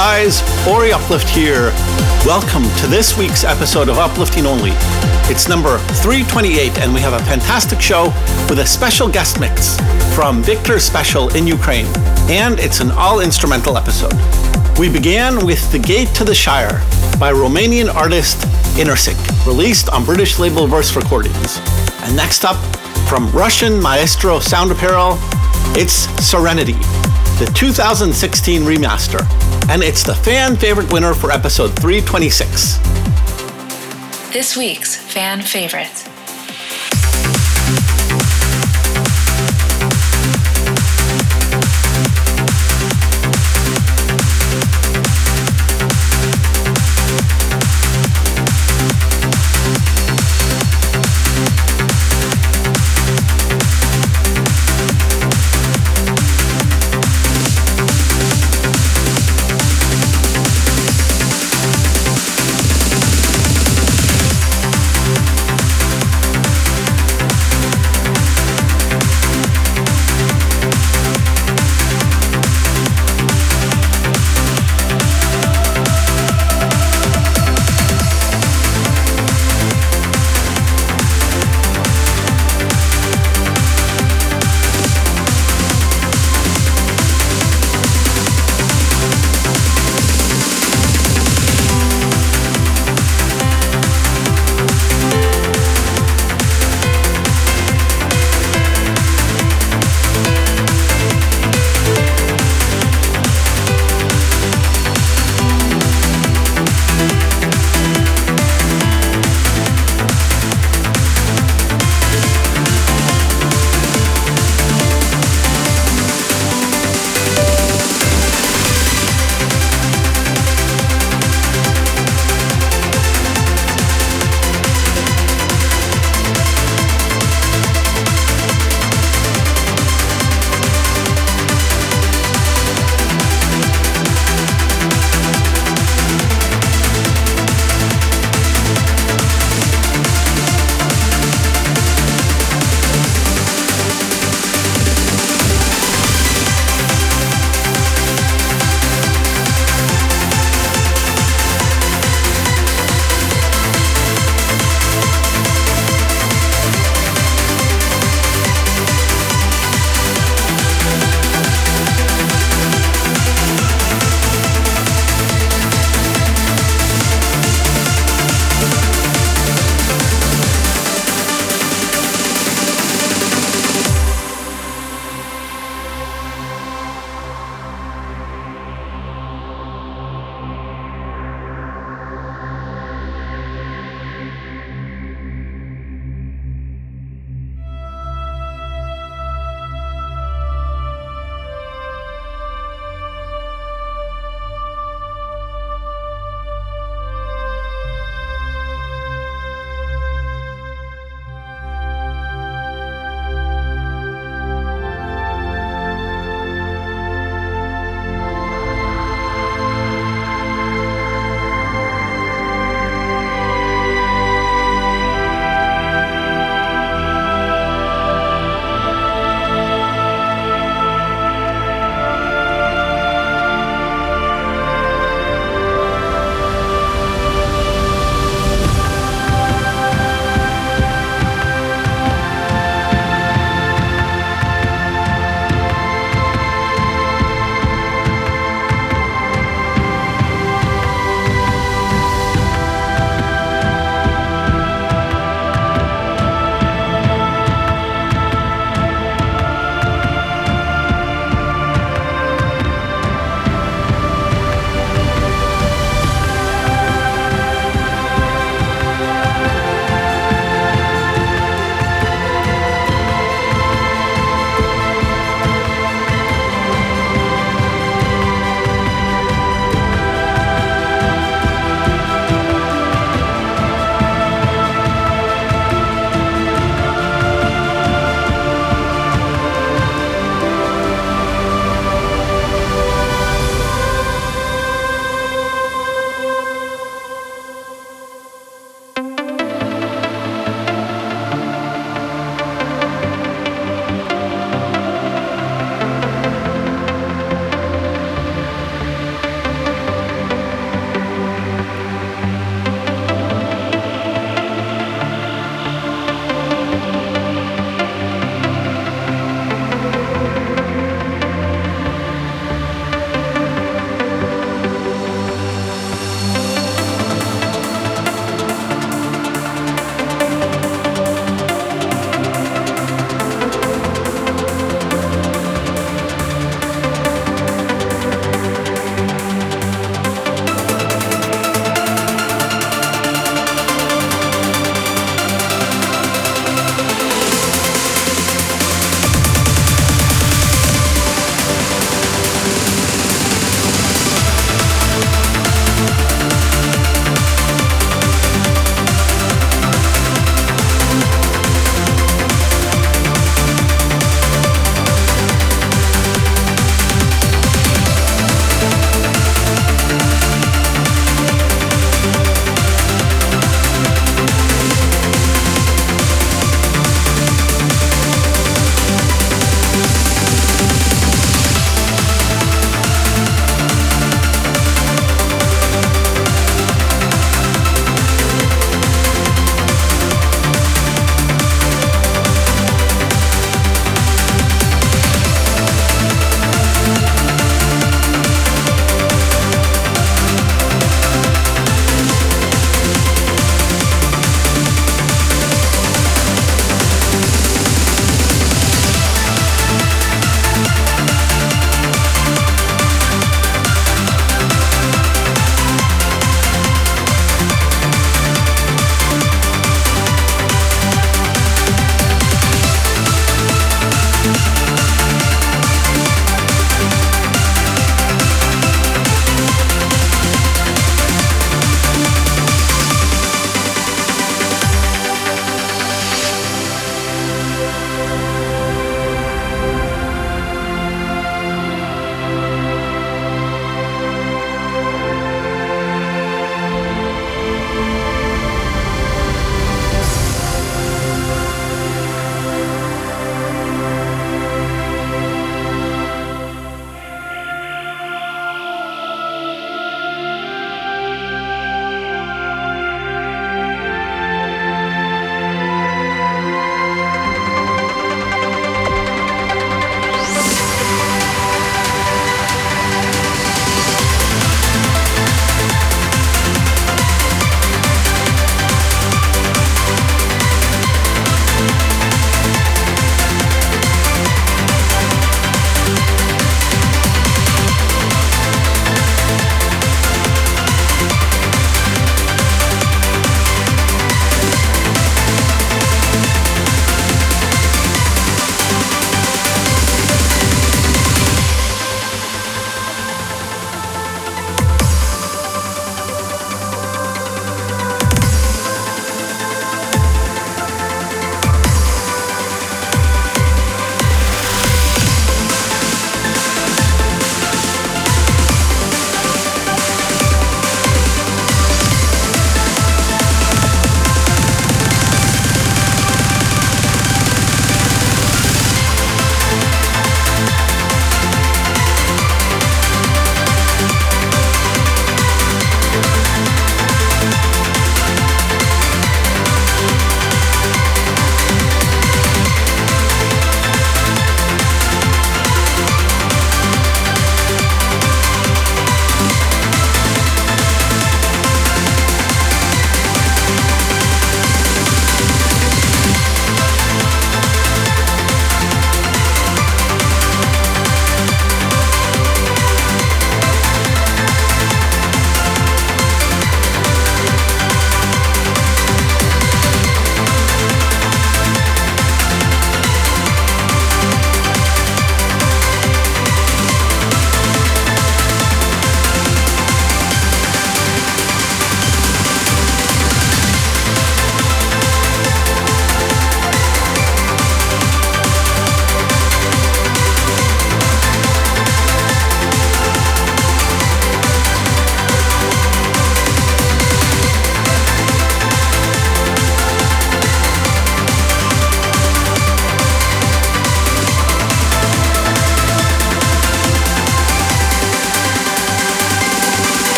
guys, Ori Uplift here. Welcome to this week's episode of Uplifting Only. It's number 328, and we have a fantastic show with a special guest mix from Victor Special in Ukraine, and it's an all instrumental episode. We began with The Gate to the Shire by Romanian artist Innersync, released on British label Verse Recordings. And next up, From Russian Maestro Sound Apparel, it's Serenity, the 2016 remaster, and it's the fan favorite winner for episode 326. This week's fan favorite.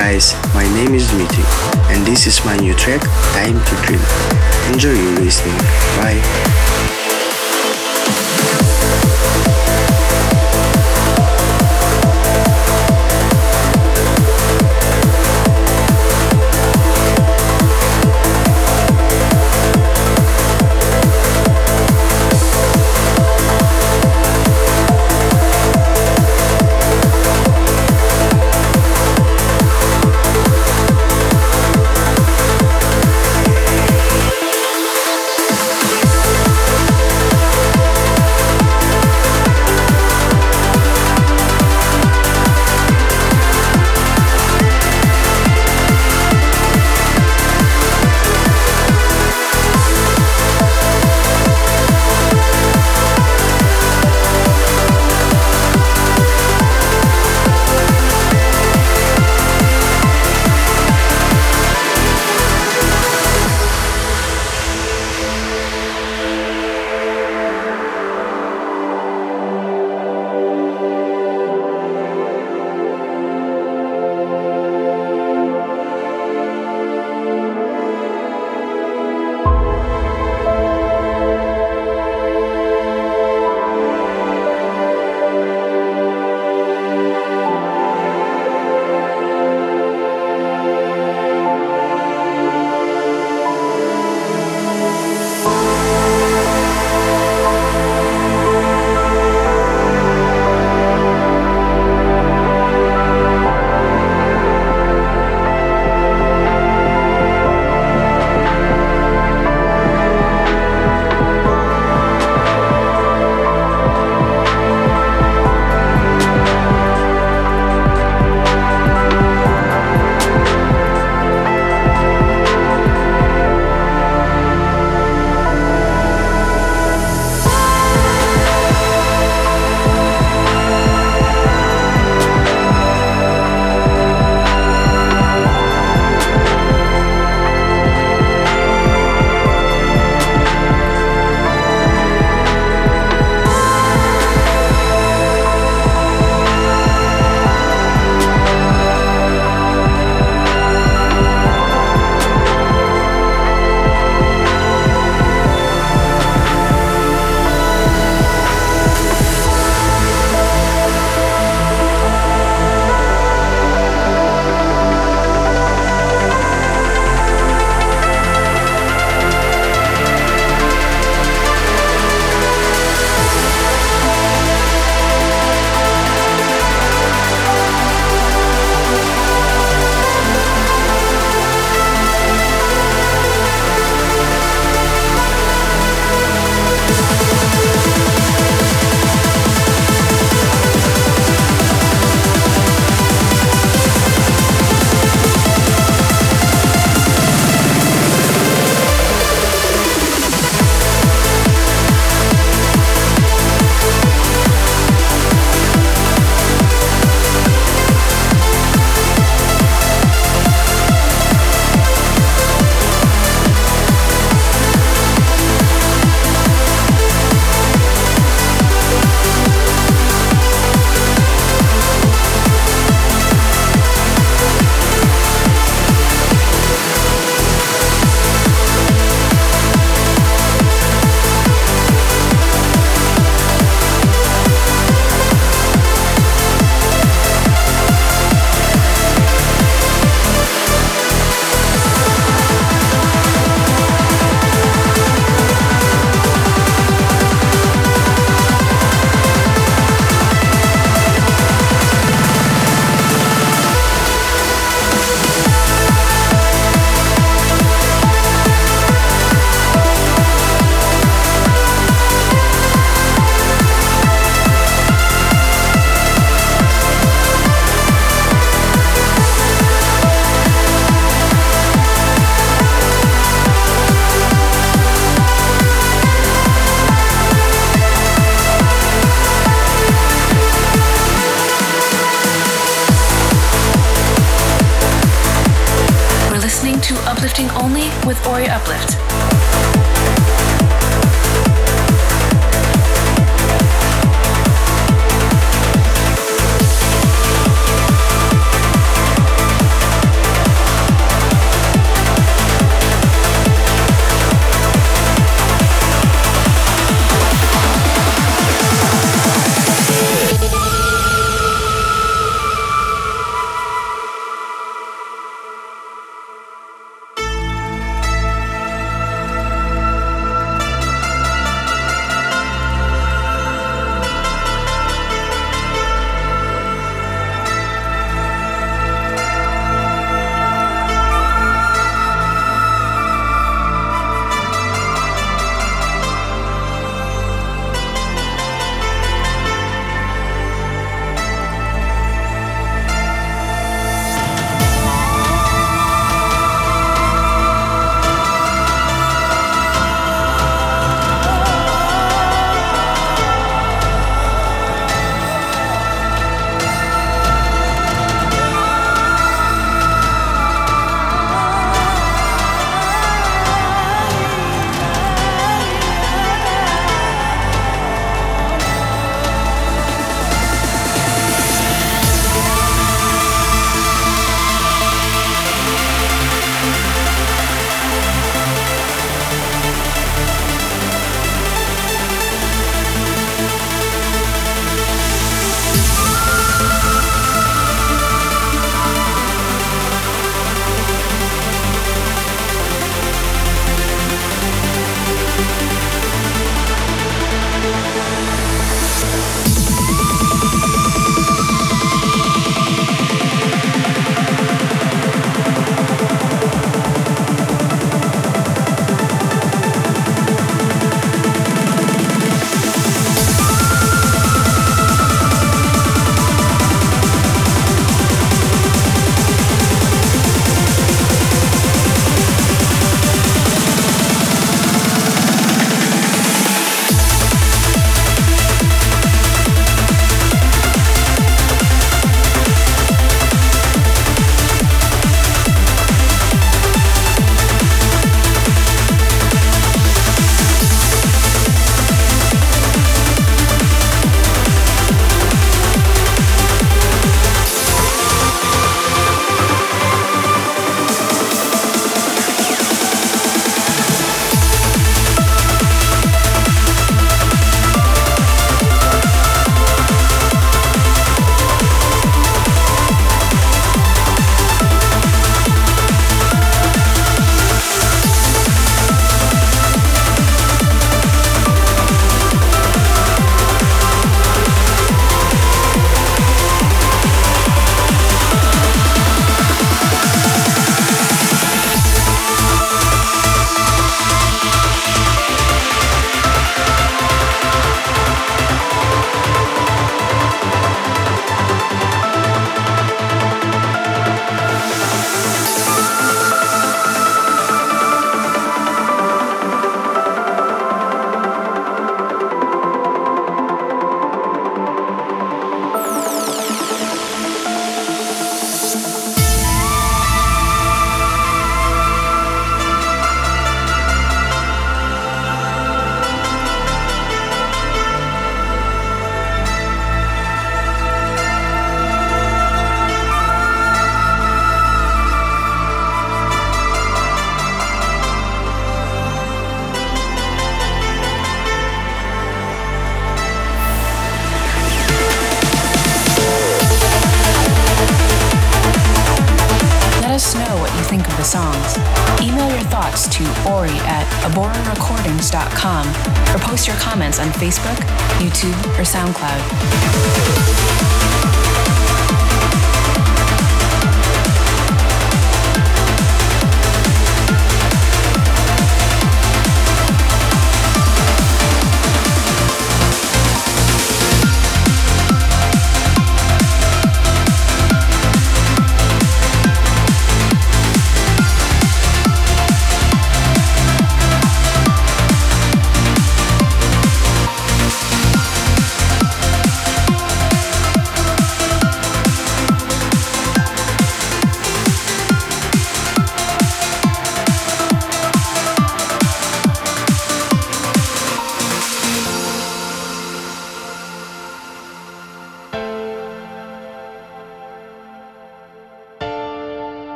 Guys,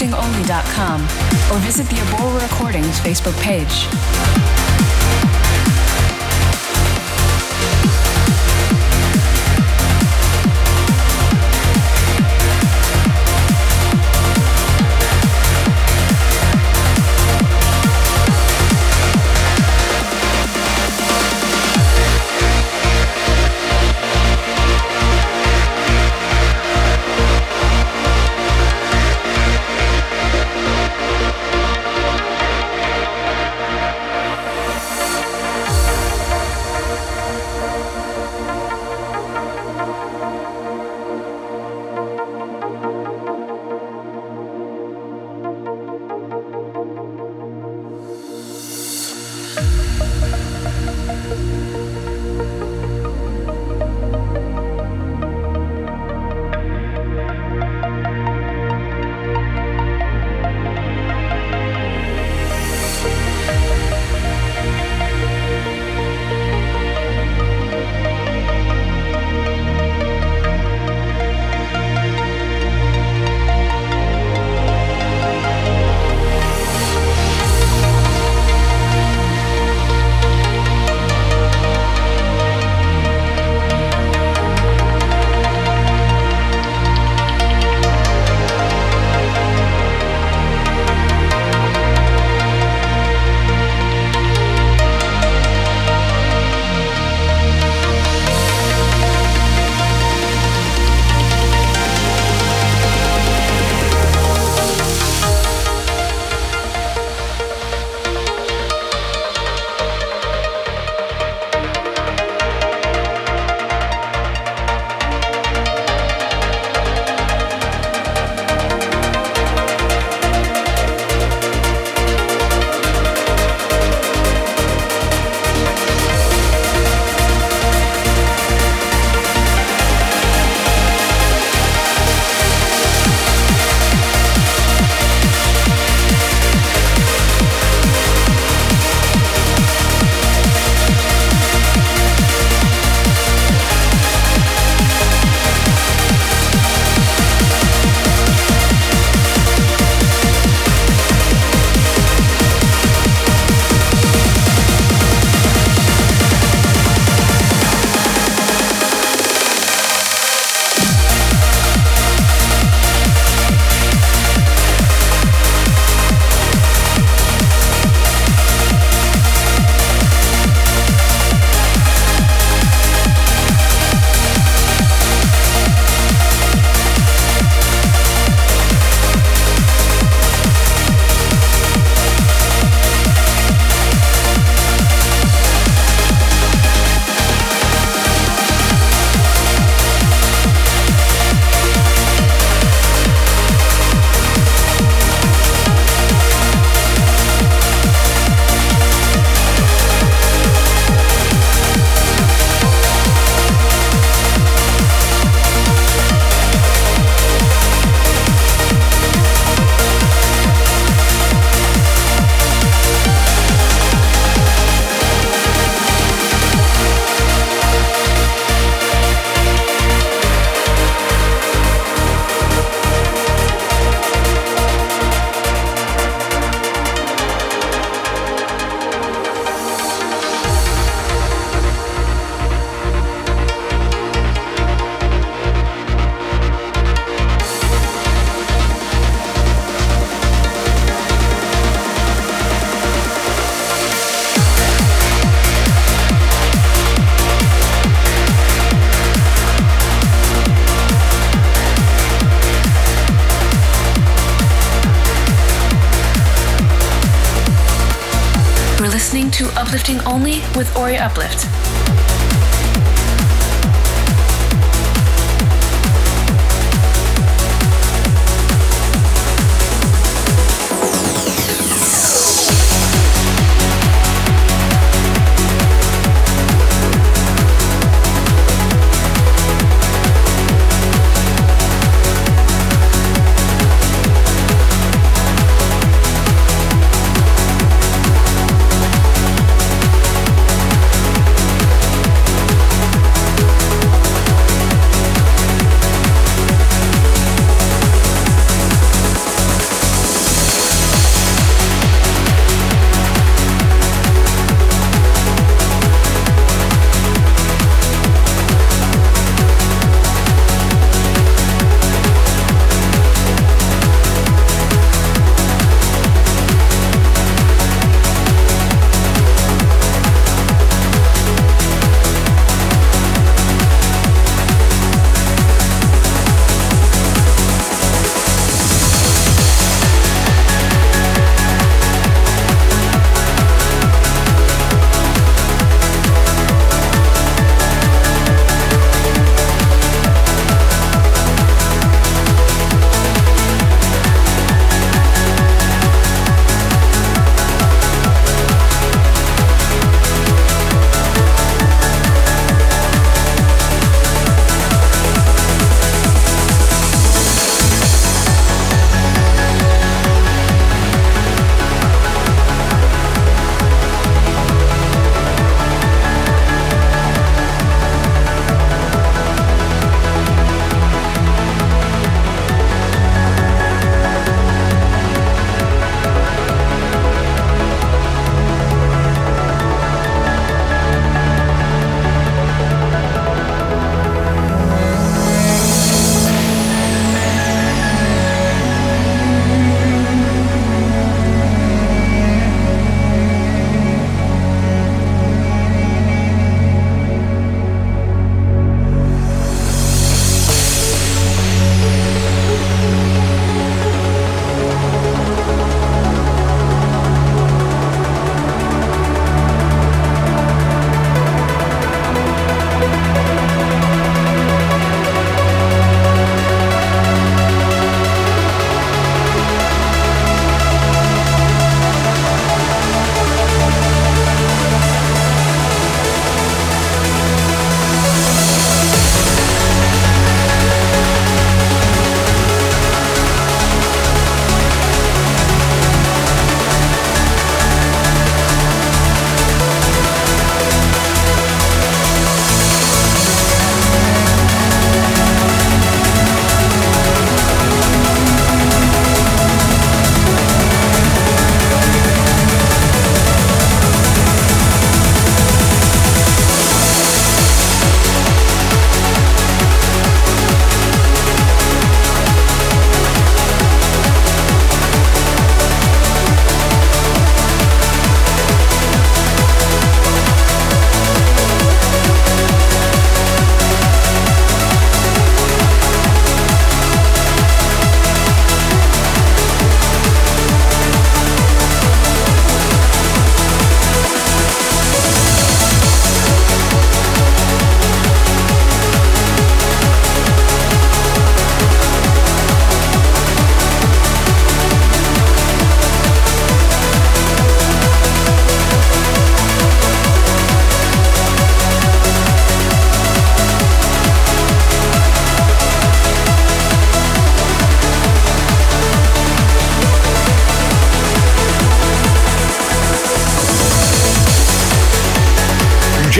upliftingonly.com or visit the Abora Recordings Facebook page.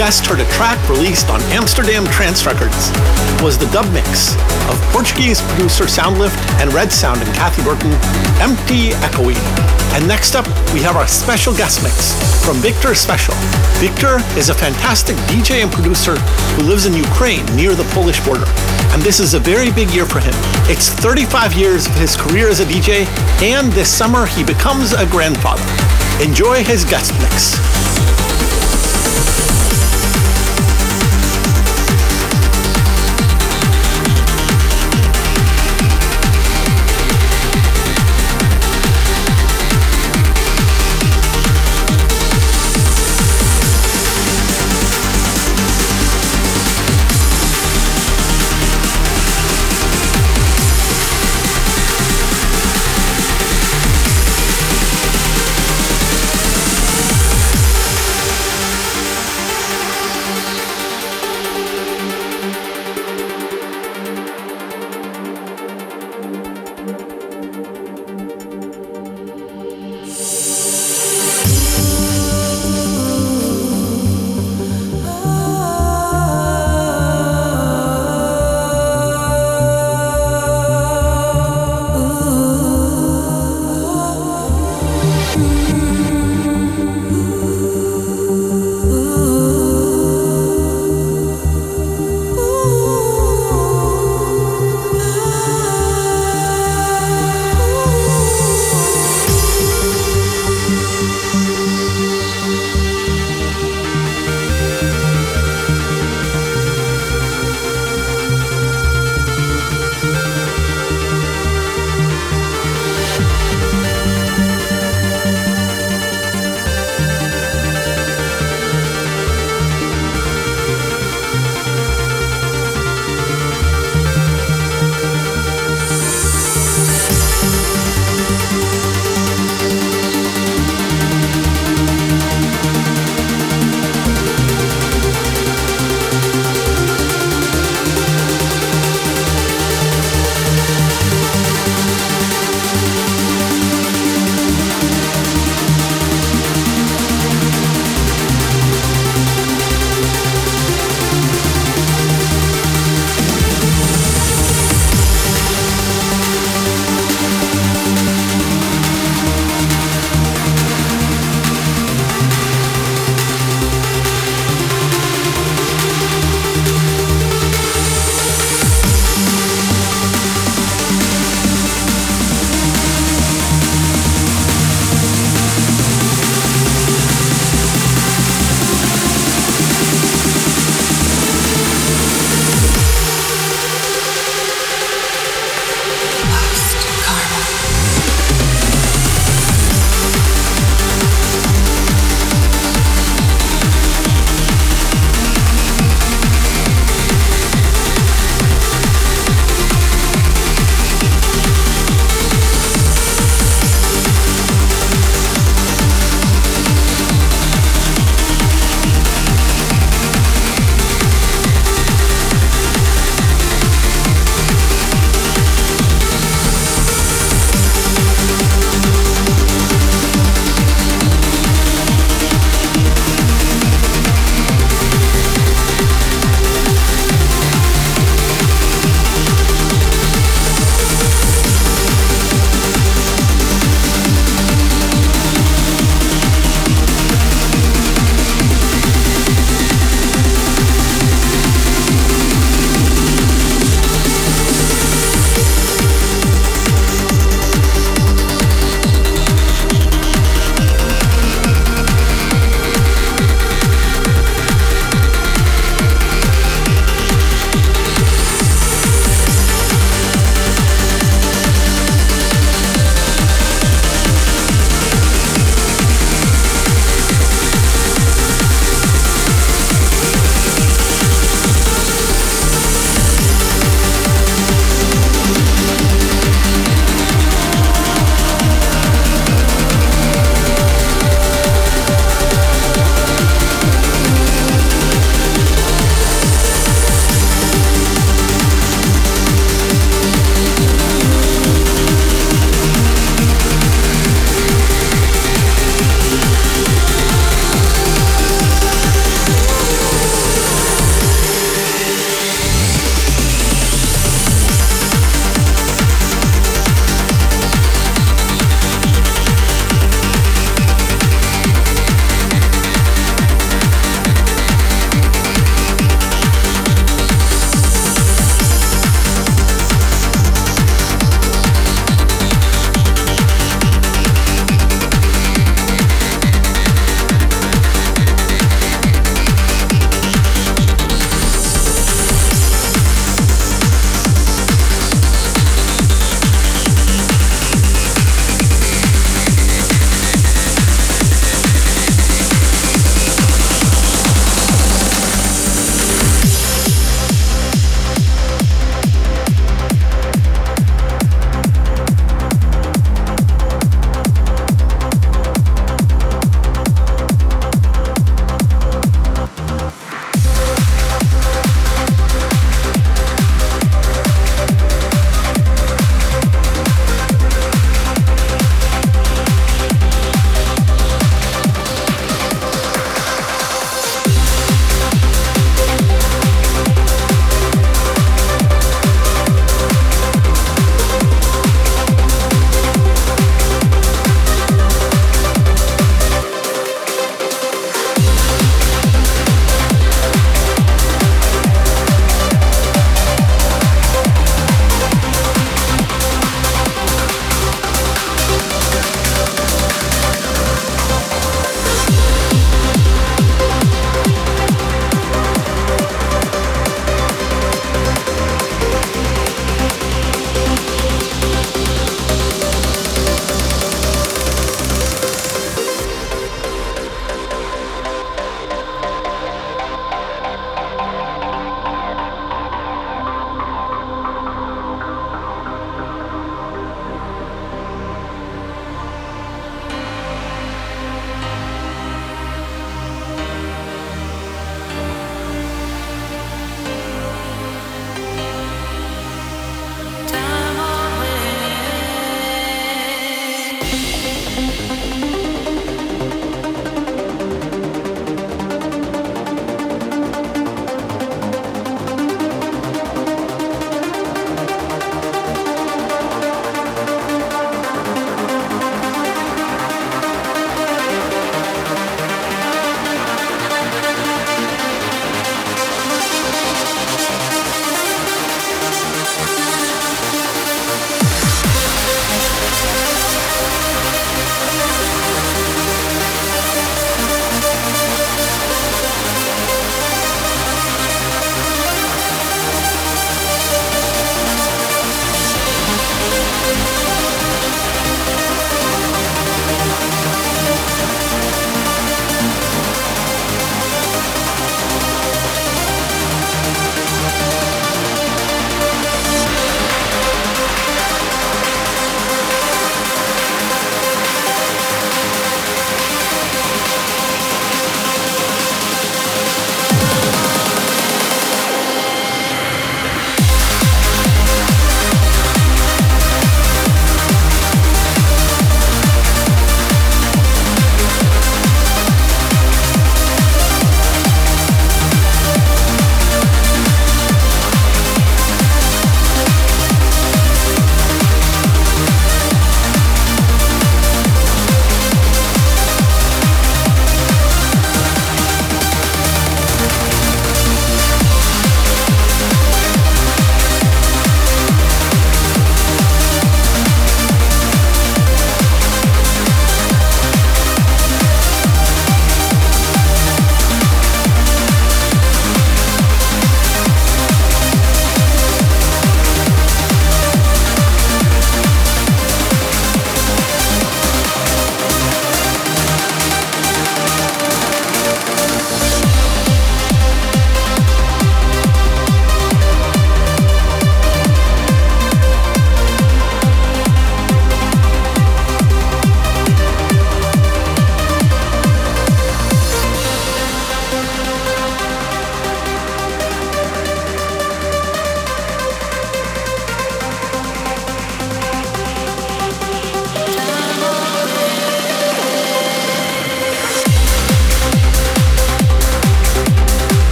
Just heard a track released on Amsterdam Trance Records. Was the dub mix of Portuguese producer Soundlift and Red Sound and Kathy Burton, Empty Echoey. And next up, we have our special guest mix from Victor Special. Victor is a fantastic DJ and producer who lives in Ukraine near the Polish border. And this is a very big year for him. It's 35 years of his career as a DJ, and this summer he becomes a grandfather. Enjoy his guest mix.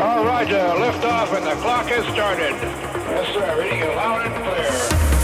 All right, uh, lift off and the clock has started. Yes, sir. Reading it loud and clear.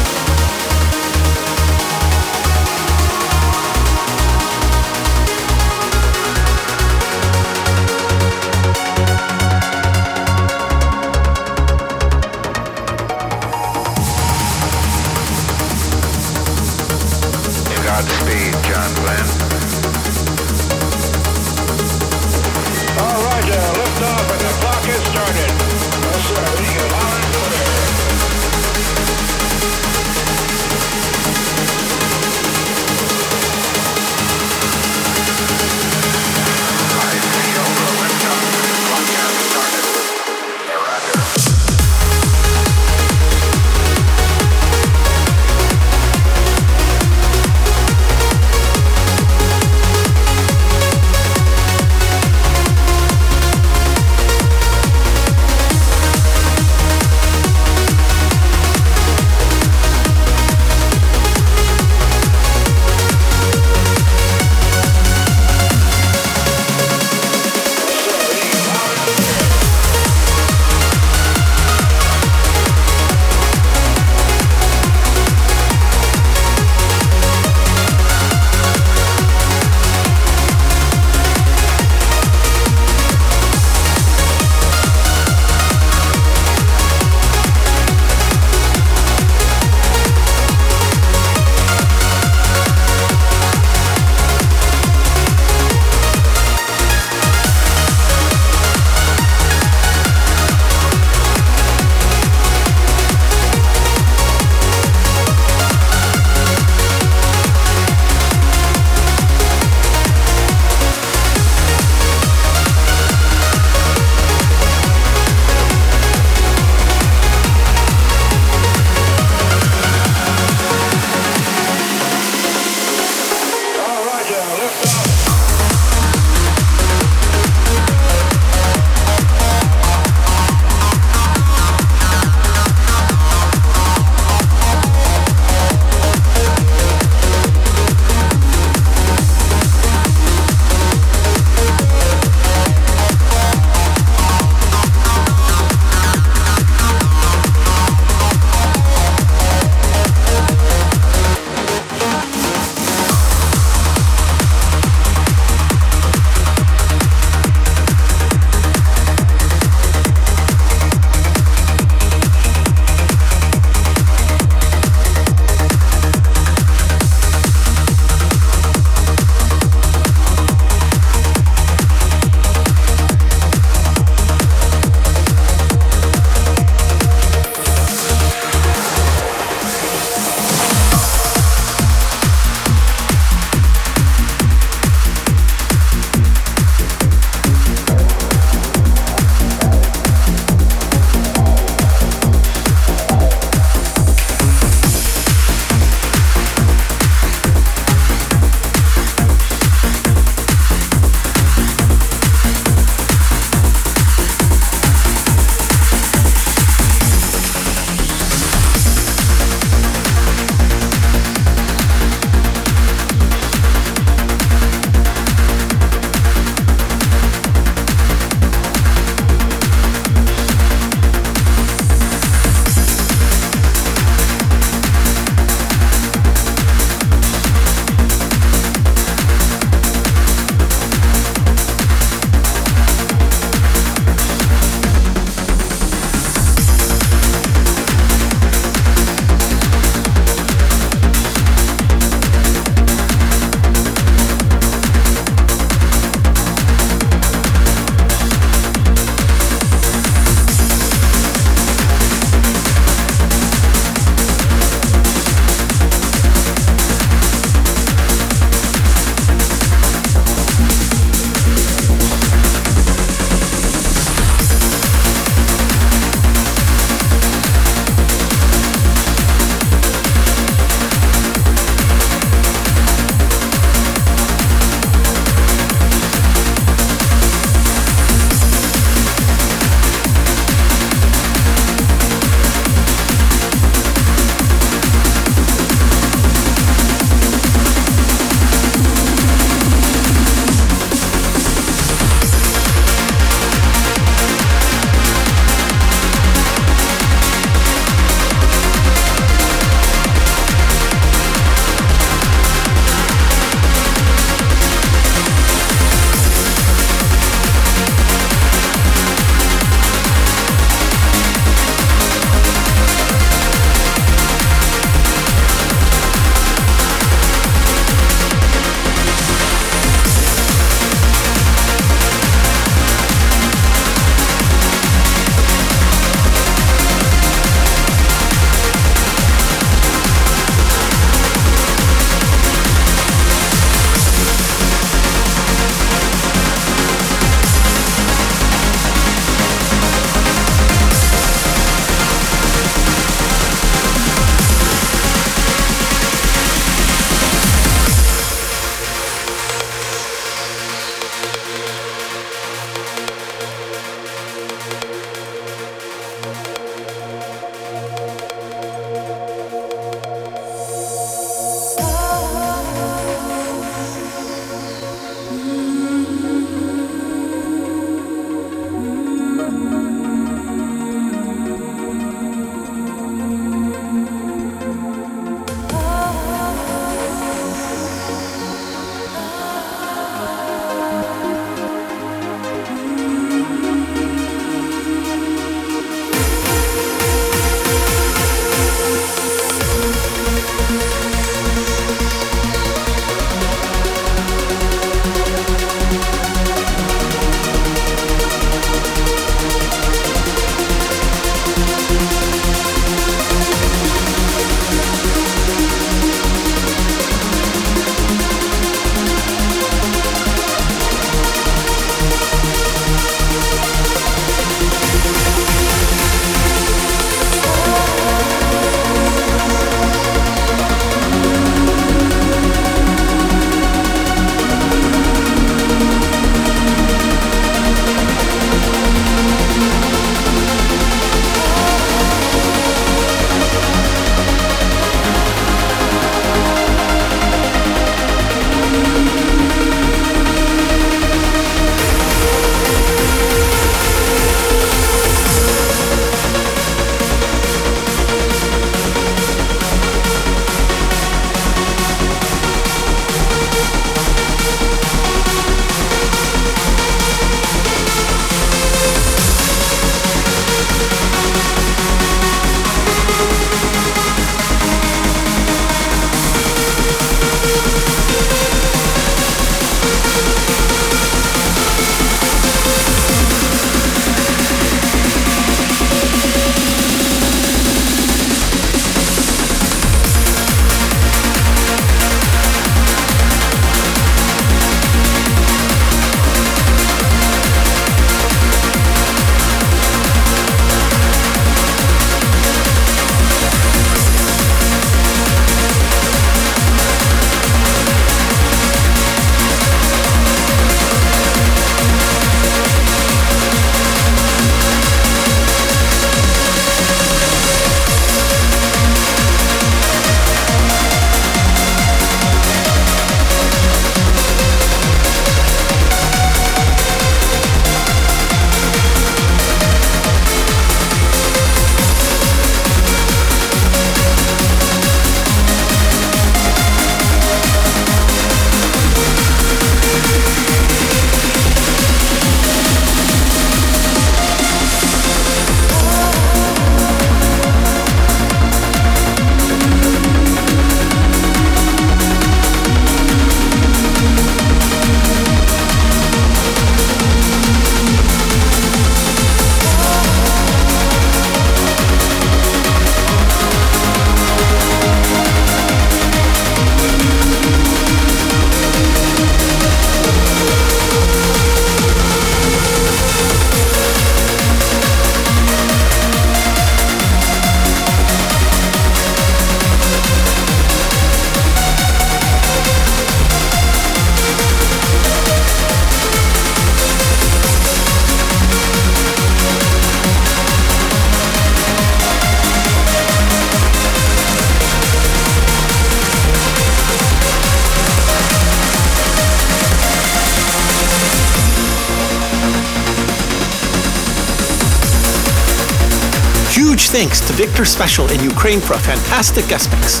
Victor Special in Ukraine for a fantastic guest mix.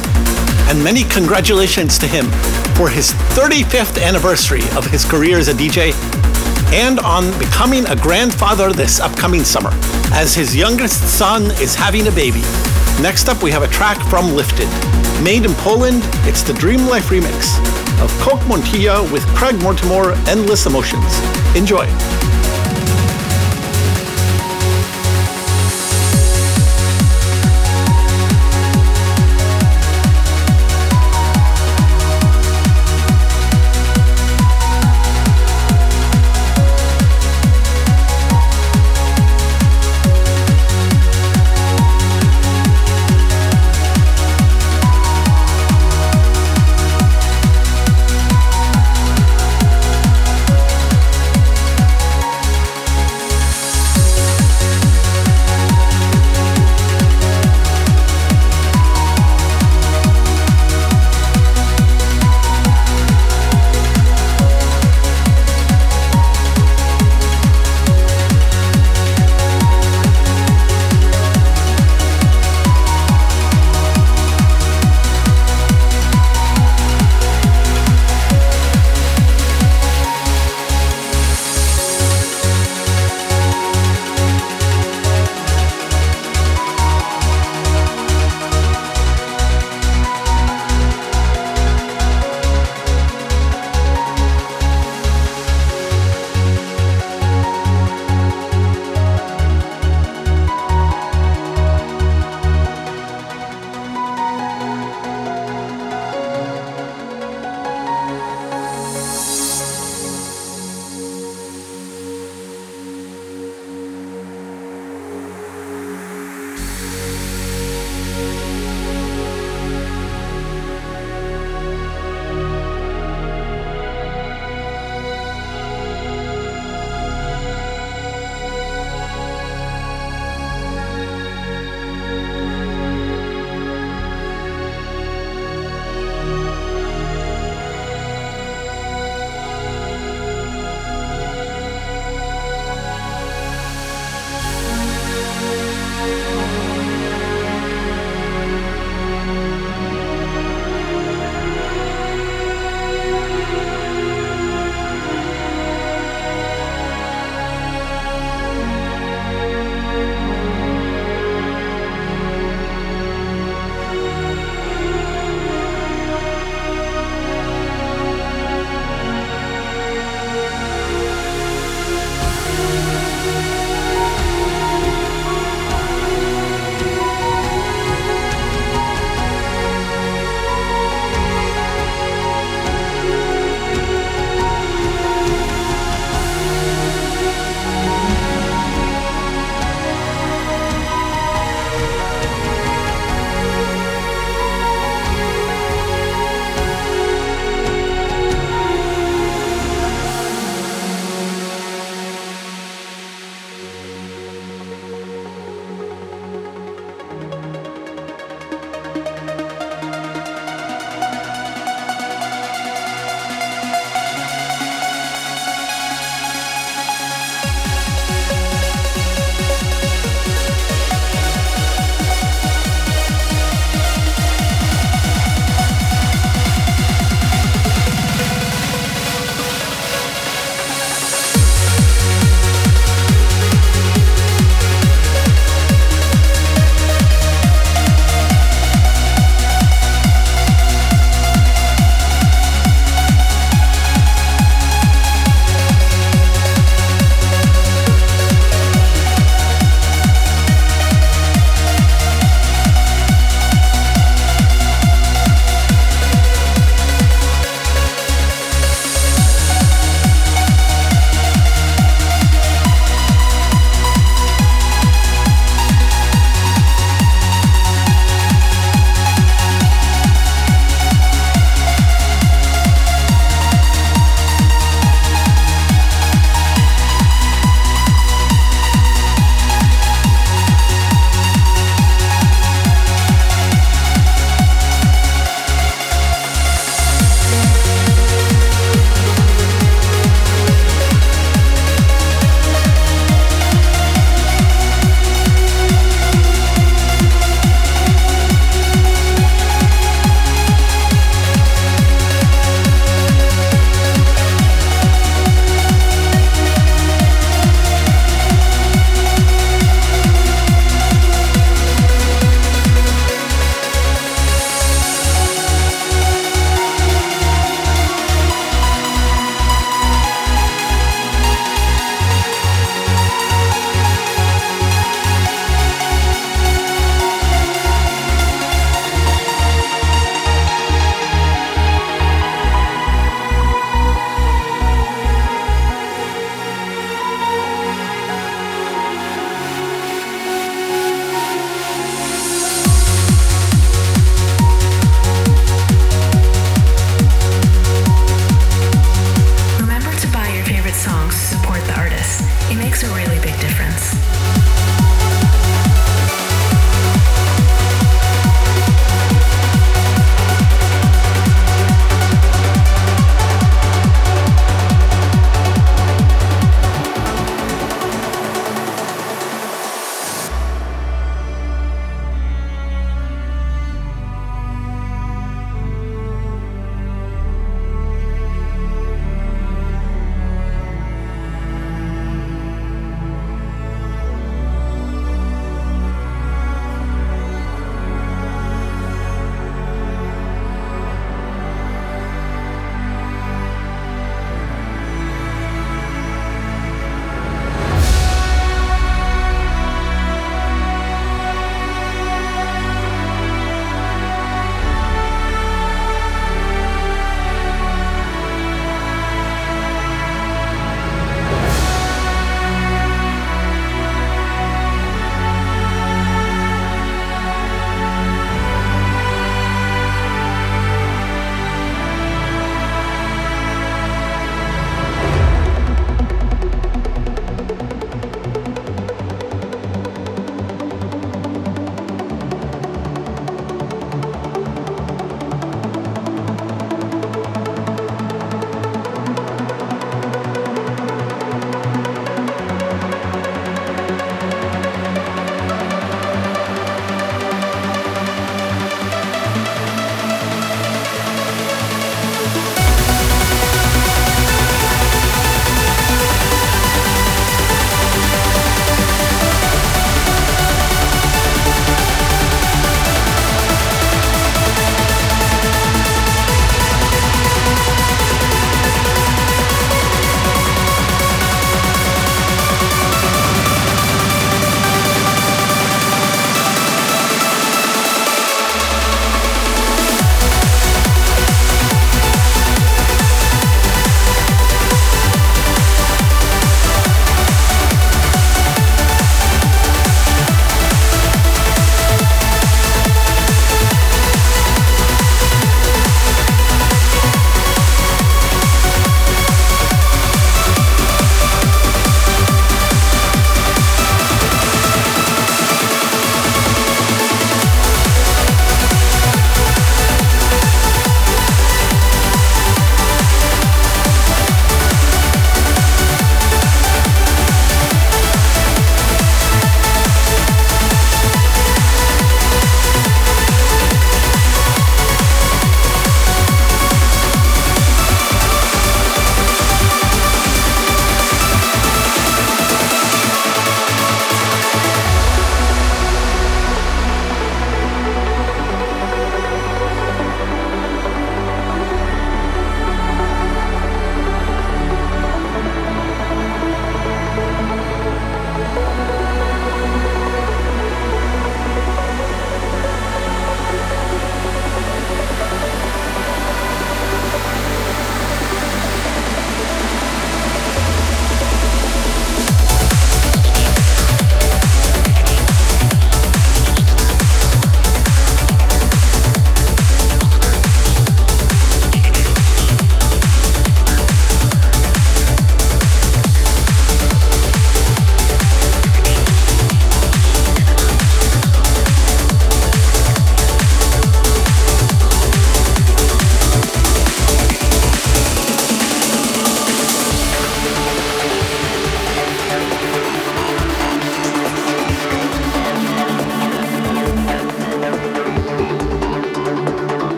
And many congratulations to him for his 35th anniversary of his career as a DJ and on becoming a grandfather this upcoming summer, as his youngest son is having a baby. Next up, we have a track from Lifted. Made in Poland, it's the Dream Life remix of Coke Montilla with Craig Mortimer, Endless Emotions. Enjoy.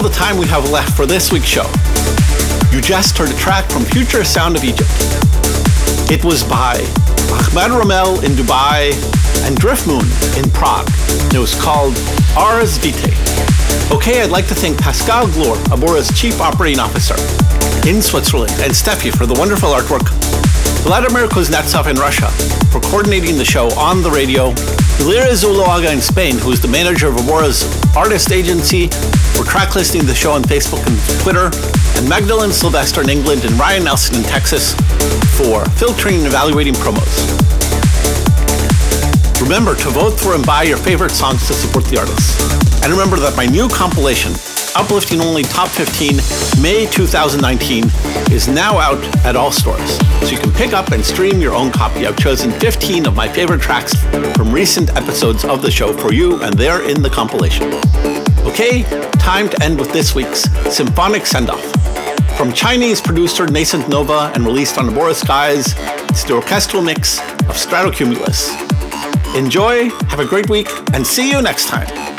All the time we have left for this week's show. You just heard a track from Future Sound of Egypt. It was by Ahmed Romel in Dubai and Driftmoon in Prague. It was called Ars Vitae. Okay, I'd like to thank Pascal Glor, Abora's Chief Operating Officer in Switzerland, and Steffi for the wonderful artwork. Vladimir Kuznetsov in Russia for coordinating the show on the radio. Ilira Zuloaga in Spain, who is the manager of Abora's artist agency, for track listing the show on Facebook and Twitter. And Magdalene Sylvester in England and Ryan Nelson in Texas for filtering and evaluating promos. Remember to vote for and buy your favorite songs to support the artists. And remember that my new compilation, Uplifting Only Top 15 May 2019, is now out at all stores. So you can pick up and stream your own copy. I've chosen 15 of my favorite tracks from recent episodes of the show for you, and they're in the compilation. Okay, time to end with this week's symphonic send off. From Chinese producer Nascent Nova and released on Abora Skies, it's the orchestral mix of Stratocumulus. Enjoy, have a great week, and see you next time.